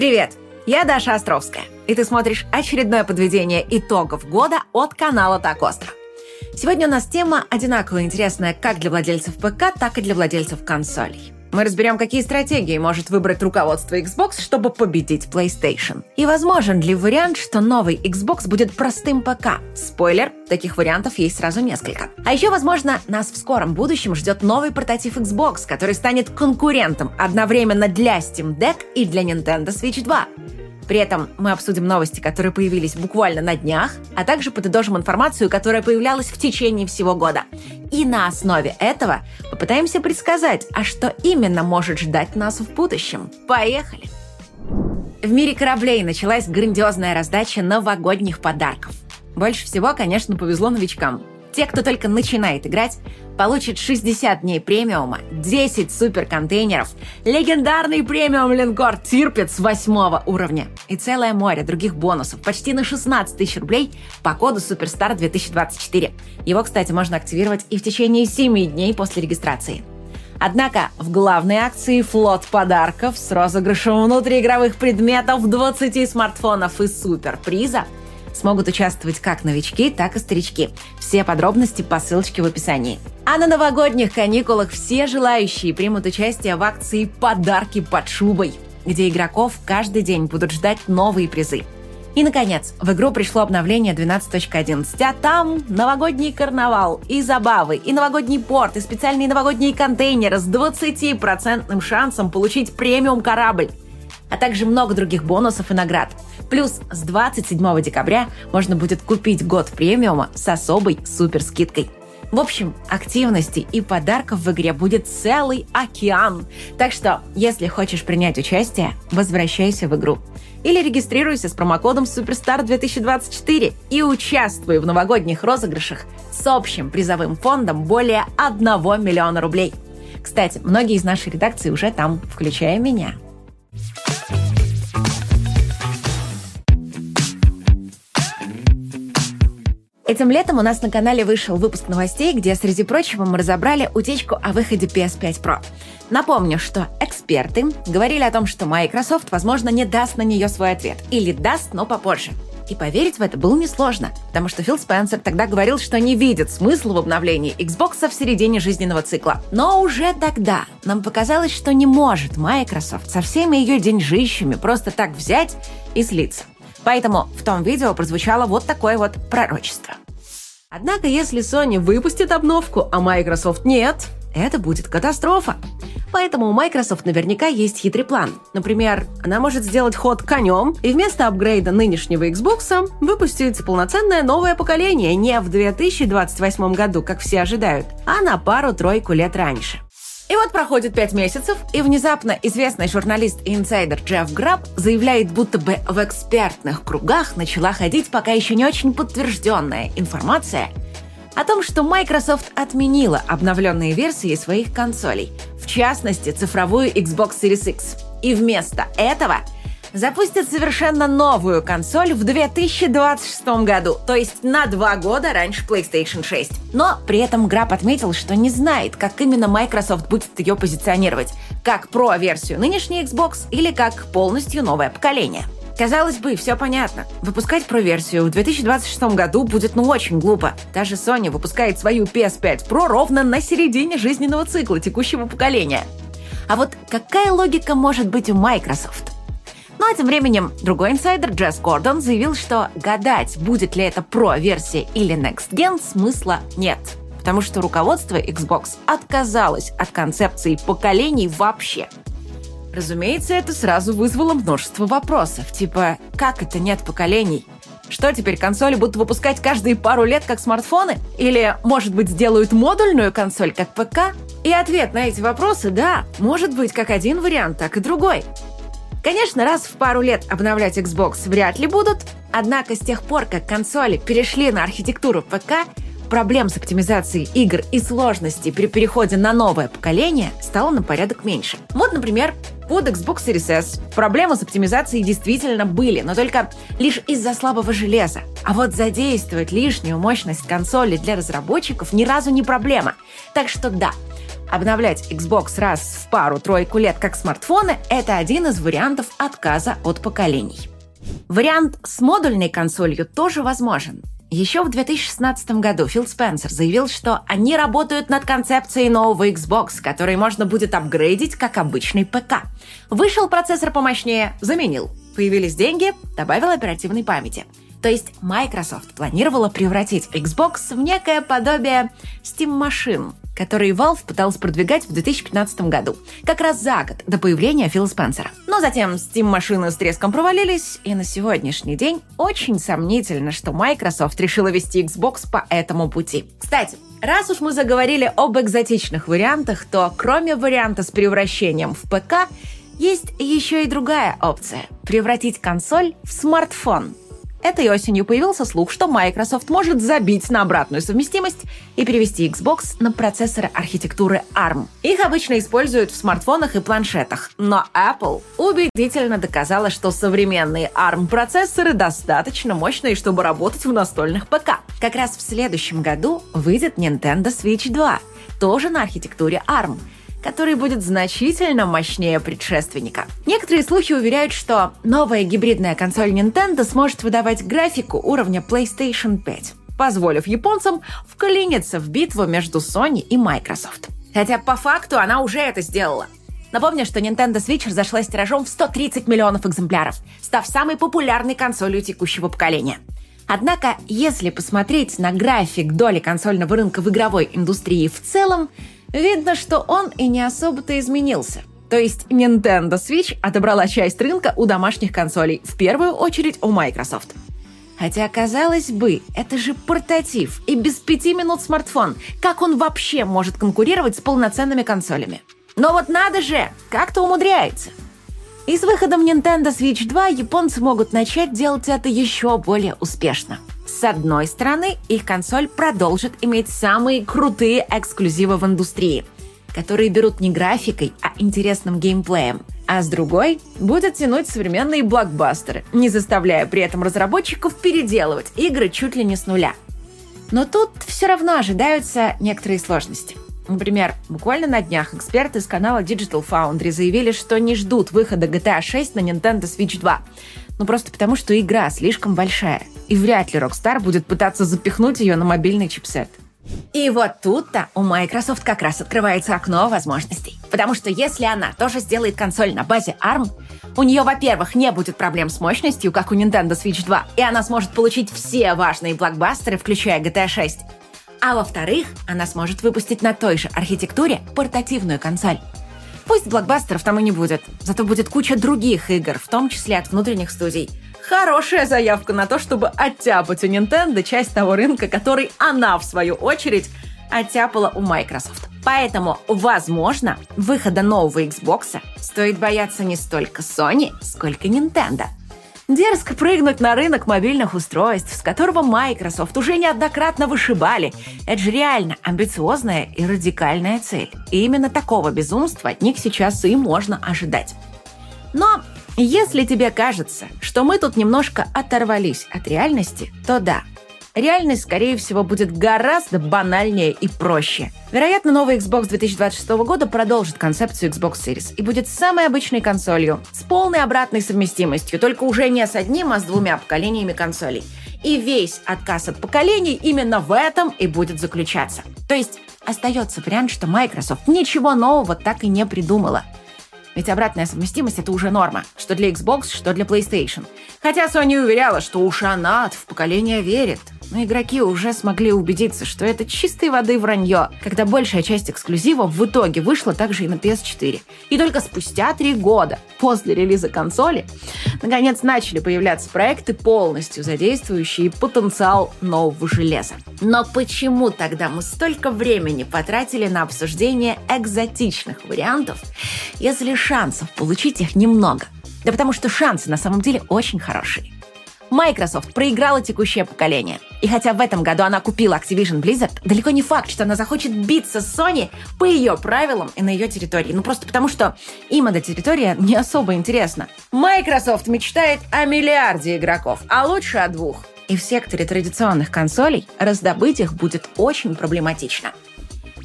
Привет! Я Даша Островская, и ты смотришь очередное подведение итогов года от канала «Так остро». Сегодня у нас тема одинаково интересная как для владельцев ПК, так и для владельцев консолей. Мы разберем, какие стратегии может выбрать руководство Xbox, чтобы победить PlayStation. И возможен ли вариант, что новый Xbox будет простым ПК? Спойлер, таких вариантов есть сразу несколько. А еще, возможно, нас в скором будущем ждет новый прототип Xbox, который станет конкурентом одновременно для Steam Deck и для Nintendo Switch 2. При этом мы обсудим новости, которые появились буквально на днях, а также подытожим информацию, которая появлялась в течение всего года. И на основе этого попытаемся предсказать, а что именно может ждать нас в будущем. Поехали! В мире кораблей началась грандиозная раздача новогодних подарков. Больше всего, конечно, повезло новичкам. Те, кто только начинает играть, получат 60 дней премиума, 10 суперконтейнеров, легендарный премиум линкор Тирпец 8 уровня и целое море других бонусов почти на 16 тысяч рублей по коду Суперстар 2024. Его, кстати, можно активировать и в течение 7 дней после регистрации. Однако в главной акции флот подарков с розыгрышем внутриигровых предметов 20 смартфонов и суперприза – смогут участвовать как новички, так и старички. Все подробности по ссылочке в описании. А на новогодних каникулах все желающие примут участие в акции «Подарки под шубой», где игроков каждый день будут ждать новые призы. И, наконец, в игру пришло обновление 12.11, а там новогодний карнавал, и забавы, и новогодний порт, и специальные новогодние контейнеры с 20% шансом получить премиум корабль, а также много других бонусов и наград – Плюс с 27 декабря можно будет купить год премиума с особой супер скидкой. В общем, активностей и подарков в игре будет целый океан. Так что, если хочешь принять участие, возвращайся в игру. Или регистрируйся с промокодом Superstar 2024 и участвуй в новогодних розыгрышах с общим призовым фондом более 1 миллиона рублей. Кстати, многие из нашей редакции уже там, включая меня. Этим летом у нас на канале вышел выпуск новостей, где, среди прочего, мы разобрали утечку о выходе PS5 Pro. Напомню, что эксперты говорили о том, что Microsoft, возможно, не даст на нее свой ответ. Или даст, но попозже. И поверить в это было несложно, потому что Фил Спенсер тогда говорил, что не видит смысла в обновлении Xbox в середине жизненного цикла. Но уже тогда нам показалось, что не может Microsoft со всеми ее деньжищами просто так взять и слиться. Поэтому в том видео прозвучало вот такое вот пророчество. Однако, если Sony выпустит обновку, а Microsoft нет, это будет катастрофа. Поэтому у Microsoft наверняка есть хитрый план. Например, она может сделать ход конем и вместо апгрейда нынешнего Xbox выпустить полноценное новое поколение не в 2028 году, как все ожидают, а на пару-тройку лет раньше. И вот проходит пять месяцев, и внезапно известный журналист и инсайдер Джефф Граб заявляет, будто бы в экспертных кругах начала ходить пока еще не очень подтвержденная информация о том, что Microsoft отменила обновленные версии своих консолей, в частности цифровую Xbox Series X. И вместо этого – запустят совершенно новую консоль в 2026 году, то есть на два года раньше PlayStation 6. Но при этом Граб отметил, что не знает, как именно Microsoft будет ее позиционировать, как Pro-версию нынешней Xbox или как полностью новое поколение. Казалось бы, все понятно. Выпускать Pro-версию в 2026 году будет ну очень глупо. Даже Sony выпускает свою PS5 Pro ровно на середине жизненного цикла текущего поколения. А вот какая логика может быть у Microsoft? Ну а тем временем другой инсайдер Джесс Гордон заявил, что гадать, будет ли это Pro-версия или Next Gen, смысла нет. Потому что руководство Xbox отказалось от концепции поколений вообще. Разумеется, это сразу вызвало множество вопросов, типа «как это нет поколений?» Что теперь, консоли будут выпускать каждые пару лет, как смартфоны? Или, может быть, сделают модульную консоль, как ПК? И ответ на эти вопросы – да, может быть как один вариант, так и другой. Конечно, раз в пару лет обновлять Xbox вряд ли будут, однако с тех пор, как консоли перешли на архитектуру ПК, проблем с оптимизацией игр и сложностей при переходе на новое поколение стало на порядок меньше. Вот, например, под Xbox Series S проблемы с оптимизацией действительно были, но только лишь из-за слабого железа. А вот задействовать лишнюю мощность консоли для разработчиков ни разу не проблема. Так что да, Обновлять Xbox раз в пару-тройку лет как смартфоны – это один из вариантов отказа от поколений. Вариант с модульной консолью тоже возможен. Еще в 2016 году Фил Спенсер заявил, что они работают над концепцией нового Xbox, который можно будет апгрейдить как обычный ПК. Вышел процессор помощнее, заменил. Появились деньги, добавил оперативной памяти. То есть Microsoft планировала превратить Xbox в некое подобие Steam-машин, которые Valve пытался продвигать в 2015 году, как раз за год до появления Фила Спенсера. Но затем Steam-машины с треском провалились, и на сегодняшний день очень сомнительно, что Microsoft решила вести Xbox по этому пути. Кстати, Раз уж мы заговорили об экзотичных вариантах, то кроме варианта с превращением в ПК, есть еще и другая опция – превратить консоль в смартфон. Этой осенью появился слух, что Microsoft может забить на обратную совместимость и перевести Xbox на процессоры архитектуры ARM. Их обычно используют в смартфонах и планшетах, но Apple убедительно доказала, что современные ARM-процессоры достаточно мощные, чтобы работать в настольных ПК. Как раз в следующем году выйдет Nintendo Switch 2, тоже на архитектуре ARM – который будет значительно мощнее предшественника. Некоторые слухи уверяют, что новая гибридная консоль Nintendo сможет выдавать графику уровня PlayStation 5, позволив японцам вклиниться в битву между Sony и Microsoft. Хотя по факту она уже это сделала. Напомню, что Nintendo Switch разошлась тиражом в 130 миллионов экземпляров, став самой популярной консолью текущего поколения. Однако, если посмотреть на график доли консольного рынка в игровой индустрии в целом, Видно, что он и не особо-то изменился. То есть Nintendo Switch отобрала часть рынка у домашних консолей, в первую очередь у Microsoft. Хотя, казалось бы, это же портатив и без пяти минут смартфон. Как он вообще может конкурировать с полноценными консолями? Но вот надо же, как-то умудряется. И с выходом Nintendo Switch 2 японцы могут начать делать это еще более успешно. С одной стороны, их консоль продолжит иметь самые крутые эксклюзивы в индустрии, которые берут не графикой, а интересным геймплеем. А с другой, будет тянуть современные блокбастеры, не заставляя при этом разработчиков переделывать игры чуть ли не с нуля. Но тут все равно ожидаются некоторые сложности. Например, буквально на днях эксперты с канала Digital Foundry заявили, что не ждут выхода GTA 6 на Nintendo Switch 2. Ну просто потому, что игра слишком большая. И вряд ли Rockstar будет пытаться запихнуть ее на мобильный чипсет. И вот тут-то у Microsoft как раз открывается окно возможностей. Потому что если она тоже сделает консоль на базе ARM, у нее, во-первых, не будет проблем с мощностью, как у Nintendo Switch 2, и она сможет получить все важные блокбастеры, включая GTA 6. А во-вторых, она сможет выпустить на той же архитектуре портативную консоль. Пусть блокбастеров там и не будет, зато будет куча других игр, в том числе от внутренних студий. Хорошая заявка на то, чтобы оттяпать у Nintendo часть того рынка, который она, в свою очередь, оттяпала у Microsoft. Поэтому, возможно, выхода нового Xbox стоит бояться не столько Sony, сколько Nintendo – Дерзко прыгнуть на рынок мобильных устройств, с которого Microsoft уже неоднократно вышибали. Это же реально амбициозная и радикальная цель. И именно такого безумства от них сейчас и можно ожидать. Но если тебе кажется, что мы тут немножко оторвались от реальности, то да, реальность, скорее всего, будет гораздо банальнее и проще. Вероятно, новый Xbox 2026 года продолжит концепцию Xbox Series и будет самой обычной консолью, с полной обратной совместимостью, только уже не с одним, а с двумя поколениями консолей. И весь отказ от поколений именно в этом и будет заключаться. То есть остается вариант, что Microsoft ничего нового так и не придумала. Ведь обратная совместимость — это уже норма, что для Xbox, что для PlayStation. Хотя Sony уверяла, что уж она в поколение верит но игроки уже смогли убедиться, что это чистой воды вранье, когда большая часть эксклюзивов в итоге вышла также и на PS4. И только спустя три года после релиза консоли наконец начали появляться проекты, полностью задействующие потенциал нового железа. Но почему тогда мы столько времени потратили на обсуждение экзотичных вариантов, если шансов получить их немного? Да потому что шансы на самом деле очень хорошие. Microsoft проиграла текущее поколение. И хотя в этом году она купила Activision Blizzard, далеко не факт, что она захочет биться с Sony по ее правилам и на ее территории. Ну просто потому, что им эта территория не особо интересна. Microsoft мечтает о миллиарде игроков, а лучше о двух. И в секторе традиционных консолей раздобыть их будет очень проблематично.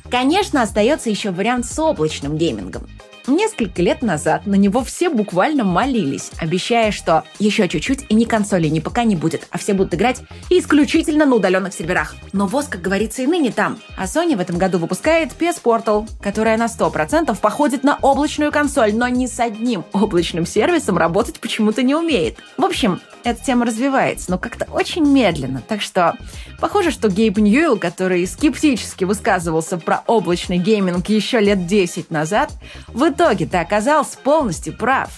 Конечно, остается еще вариант с облачным геймингом. Несколько лет назад на него все буквально молились, обещая, что еще чуть-чуть и ни консоли, ни ПК не будет, а все будут играть исключительно на удаленных серверах. Но ВОЗ, как говорится, и ныне там. А Sony в этом году выпускает PS Portal, которая на 100% походит на облачную консоль, но ни с одним облачным сервисом работать почему-то не умеет. В общем, эта тема развивается, но как-то очень медленно. Так что похоже, что Гейб Ньюэлл, который скептически высказывался про облачный гейминг еще лет 10 назад, в итоге-то оказался полностью прав.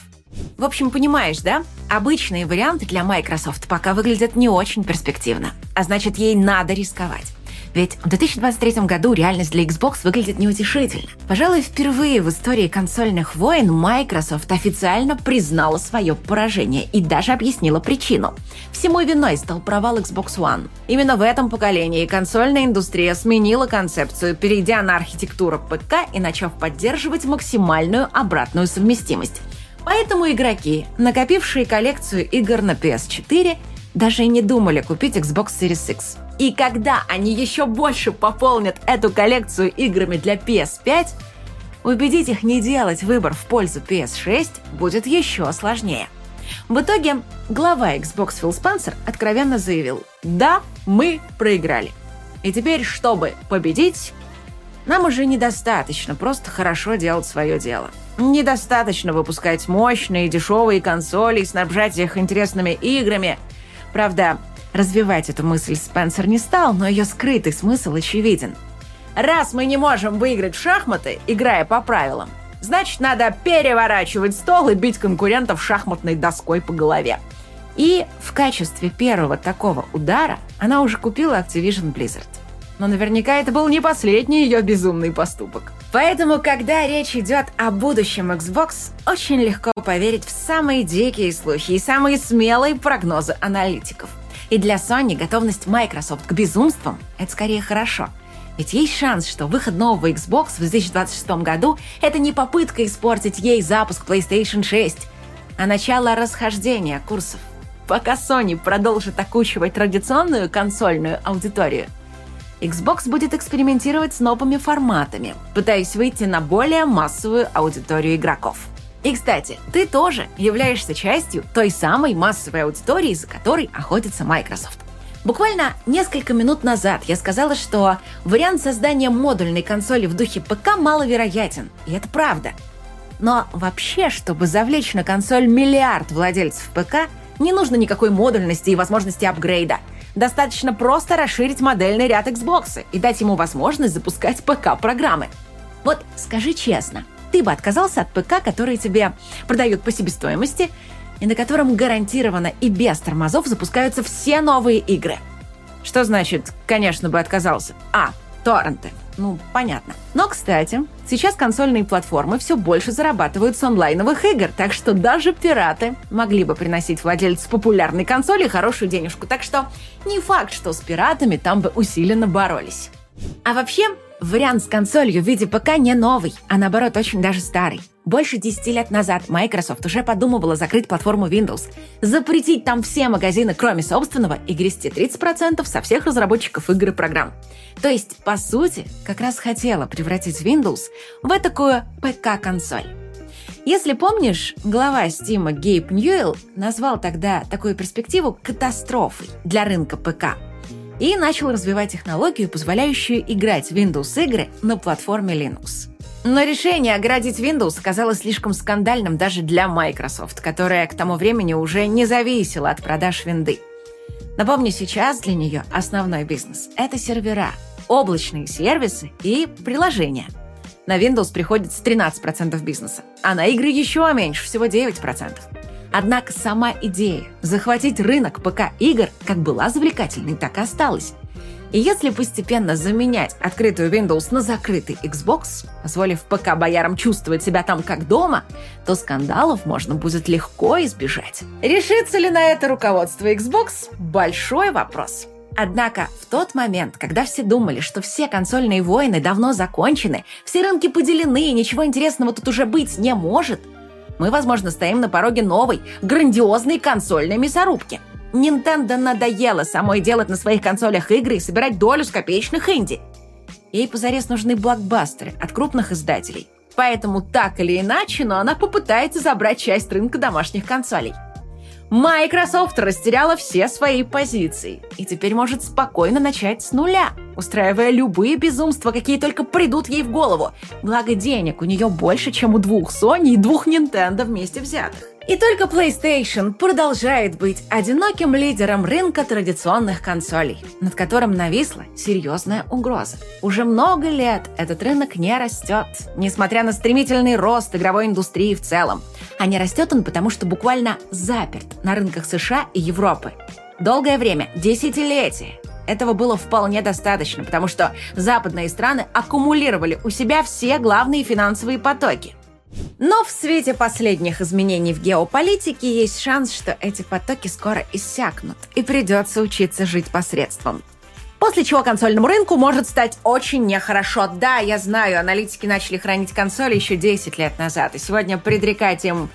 В общем, понимаешь, да? Обычные варианты для Microsoft пока выглядят не очень перспективно. А значит, ей надо рисковать. Ведь в 2023 году реальность для Xbox выглядит неутешительно. Пожалуй, впервые в истории консольных войн Microsoft официально признала свое поражение и даже объяснила причину. Всему виной стал провал Xbox One. Именно в этом поколении консольная индустрия сменила концепцию, перейдя на архитектуру ПК и начав поддерживать максимальную обратную совместимость. Поэтому игроки, накопившие коллекцию игр на PS4, даже и не думали купить Xbox Series X. И когда они еще больше пополнят эту коллекцию играми для PS5, убедить их не делать выбор в пользу PS6 будет еще сложнее. В итоге глава Xbox Фил Спенсер откровенно заявил «Да, мы проиграли». И теперь, чтобы победить, нам уже недостаточно просто хорошо делать свое дело. Недостаточно выпускать мощные дешевые консоли и снабжать их интересными играми. Правда, Развивать эту мысль Спенсер не стал, но ее скрытый смысл очевиден. Раз мы не можем выиграть в шахматы, играя по правилам, значит, надо переворачивать стол и бить конкурентов шахматной доской по голове. И в качестве первого такого удара она уже купила Activision Blizzard. Но наверняка это был не последний ее безумный поступок. Поэтому, когда речь идет о будущем Xbox, очень легко поверить в самые дикие слухи и самые смелые прогнозы аналитиков – и для Sony готовность Microsoft к безумствам – это скорее хорошо. Ведь есть шанс, что выход нового Xbox в 2026 году – это не попытка испортить ей запуск PlayStation 6, а начало расхождения курсов. Пока Sony продолжит окучивать традиционную консольную аудиторию, Xbox будет экспериментировать с новыми форматами, пытаясь выйти на более массовую аудиторию игроков – и, кстати, ты тоже являешься частью той самой массовой аудитории, за которой охотится Microsoft. Буквально несколько минут назад я сказала, что вариант создания модульной консоли в духе ПК маловероятен, и это правда. Но вообще, чтобы завлечь на консоль миллиард владельцев ПК, не нужно никакой модульности и возможности апгрейда. Достаточно просто расширить модельный ряд Xbox и дать ему возможность запускать ПК-программы. Вот скажи честно – ты бы отказался от ПК, который тебе продают по себестоимости и на котором гарантированно и без тормозов запускаются все новые игры. Что значит, конечно, бы отказался? А, торренты. Ну, понятно. Но, кстати, сейчас консольные платформы все больше зарабатывают с онлайновых игр, так что даже пираты могли бы приносить владельцу популярной консоли хорошую денежку. Так что не факт, что с пиратами там бы усиленно боролись. А вообще, Вариант с консолью в виде ПК не новый, а наоборот очень даже старый. Больше 10 лет назад Microsoft уже подумывала закрыть платформу Windows, запретить там все магазины, кроме собственного, и грести 30% со всех разработчиков игр и программ. То есть, по сути, как раз хотела превратить Windows в такую ПК-консоль. Если помнишь, глава Steam Гейб Ньюэлл назвал тогда такую перспективу катастрофой для рынка ПК – и начал развивать технологию, позволяющую играть Windows игры на платформе Linux. Но решение оградить Windows оказалось слишком скандальным даже для Microsoft, которая к тому времени уже не зависела от продаж винды. Напомню, сейчас для нее основной бизнес – это сервера, облачные сервисы и приложения. На Windows приходится 13% бизнеса, а на игры еще меньше, всего 9%. Однако сама идея захватить рынок ПК-игр как была завлекательной, так и осталась. И если постепенно заменять открытую Windows на закрытый Xbox, позволив ПК-боярам чувствовать себя там как дома, то скандалов можно будет легко избежать. Решится ли на это руководство Xbox – большой вопрос. Однако в тот момент, когда все думали, что все консольные войны давно закончены, все рынки поделены и ничего интересного тут уже быть не может – мы, возможно, стоим на пороге новой, грандиозной консольной мясорубки. Nintendo надоело самой делать на своих консолях игры и собирать долю с копеечных инди. Ей позарез нужны блокбастеры от крупных издателей. Поэтому так или иначе, но она попытается забрать часть рынка домашних консолей. Microsoft растеряла все свои позиции и теперь может спокойно начать с нуля, устраивая любые безумства, какие только придут ей в голову. Благо денег у нее больше, чем у двух Sony и двух Nintendo вместе взятых. И только PlayStation продолжает быть одиноким лидером рынка традиционных консолей, над которым нависла серьезная угроза. Уже много лет этот рынок не растет, несмотря на стремительный рост игровой индустрии в целом. А не растет он потому, что буквально заперт на рынках США и Европы. Долгое время, десятилетия, этого было вполне достаточно, потому что западные страны аккумулировали у себя все главные финансовые потоки. Но в свете последних изменений в геополитике есть шанс, что эти потоки скоро иссякнут, и придется учиться жить посредством. После чего консольному рынку может стать очень нехорошо. Да, я знаю, аналитики начали хранить консоли еще 10 лет назад, и сегодня предрекать им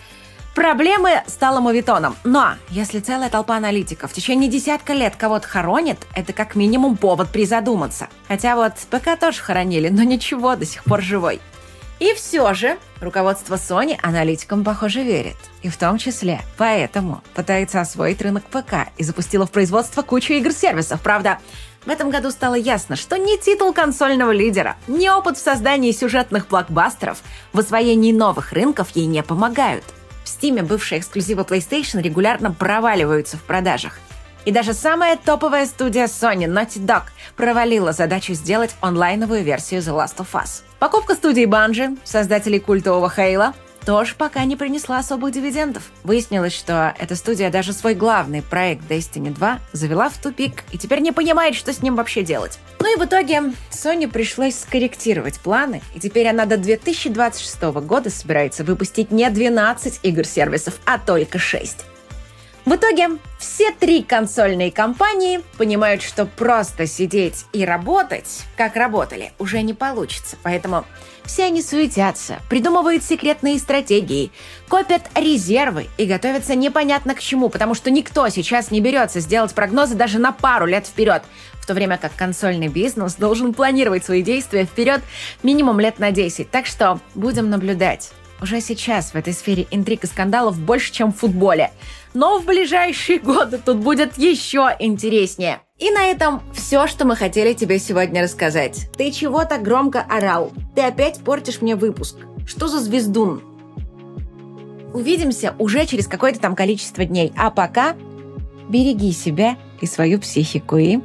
проблемы стало мовитоном. Но если целая толпа аналитиков в течение десятка лет кого-то хоронит, это как минимум повод призадуматься. Хотя вот ПК тоже хоронили, но ничего, до сих пор живой. И все же руководство Sony аналитикам, похоже, верит. И в том числе поэтому пытается освоить рынок ПК и запустила в производство кучу игр-сервисов. Правда, в этом году стало ясно, что ни титул консольного лидера, ни опыт в создании сюжетных блокбастеров в освоении новых рынков ей не помогают. В Steam бывшие эксклюзивы PlayStation регулярно проваливаются в продажах – и даже самая топовая студия Sony Naughty Dog провалила задачу сделать онлайновую версию The Last of Us. Покупка студии Bungie, создателей культового Хейла, тоже пока не принесла особых дивидендов. Выяснилось, что эта студия даже свой главный проект Destiny 2 завела в тупик и теперь не понимает, что с ним вообще делать. Ну и в итоге Sony пришлось скорректировать планы, и теперь она до 2026 года собирается выпустить не 12 игр-сервисов, а только 6. В итоге все три консольные компании понимают, что просто сидеть и работать, как работали, уже не получится. Поэтому все они суетятся, придумывают секретные стратегии, копят резервы и готовятся непонятно к чему, потому что никто сейчас не берется сделать прогнозы даже на пару лет вперед, в то время как консольный бизнес должен планировать свои действия вперед минимум лет на 10. Так что будем наблюдать. Уже сейчас в этой сфере интриг и скандалов больше, чем в футболе. Но в ближайшие годы тут будет еще интереснее. И на этом все, что мы хотели тебе сегодня рассказать. Ты чего так громко орал? Ты опять портишь мне выпуск. Что за звездун? Увидимся уже через какое-то там количество дней. А пока береги себя и свою психику и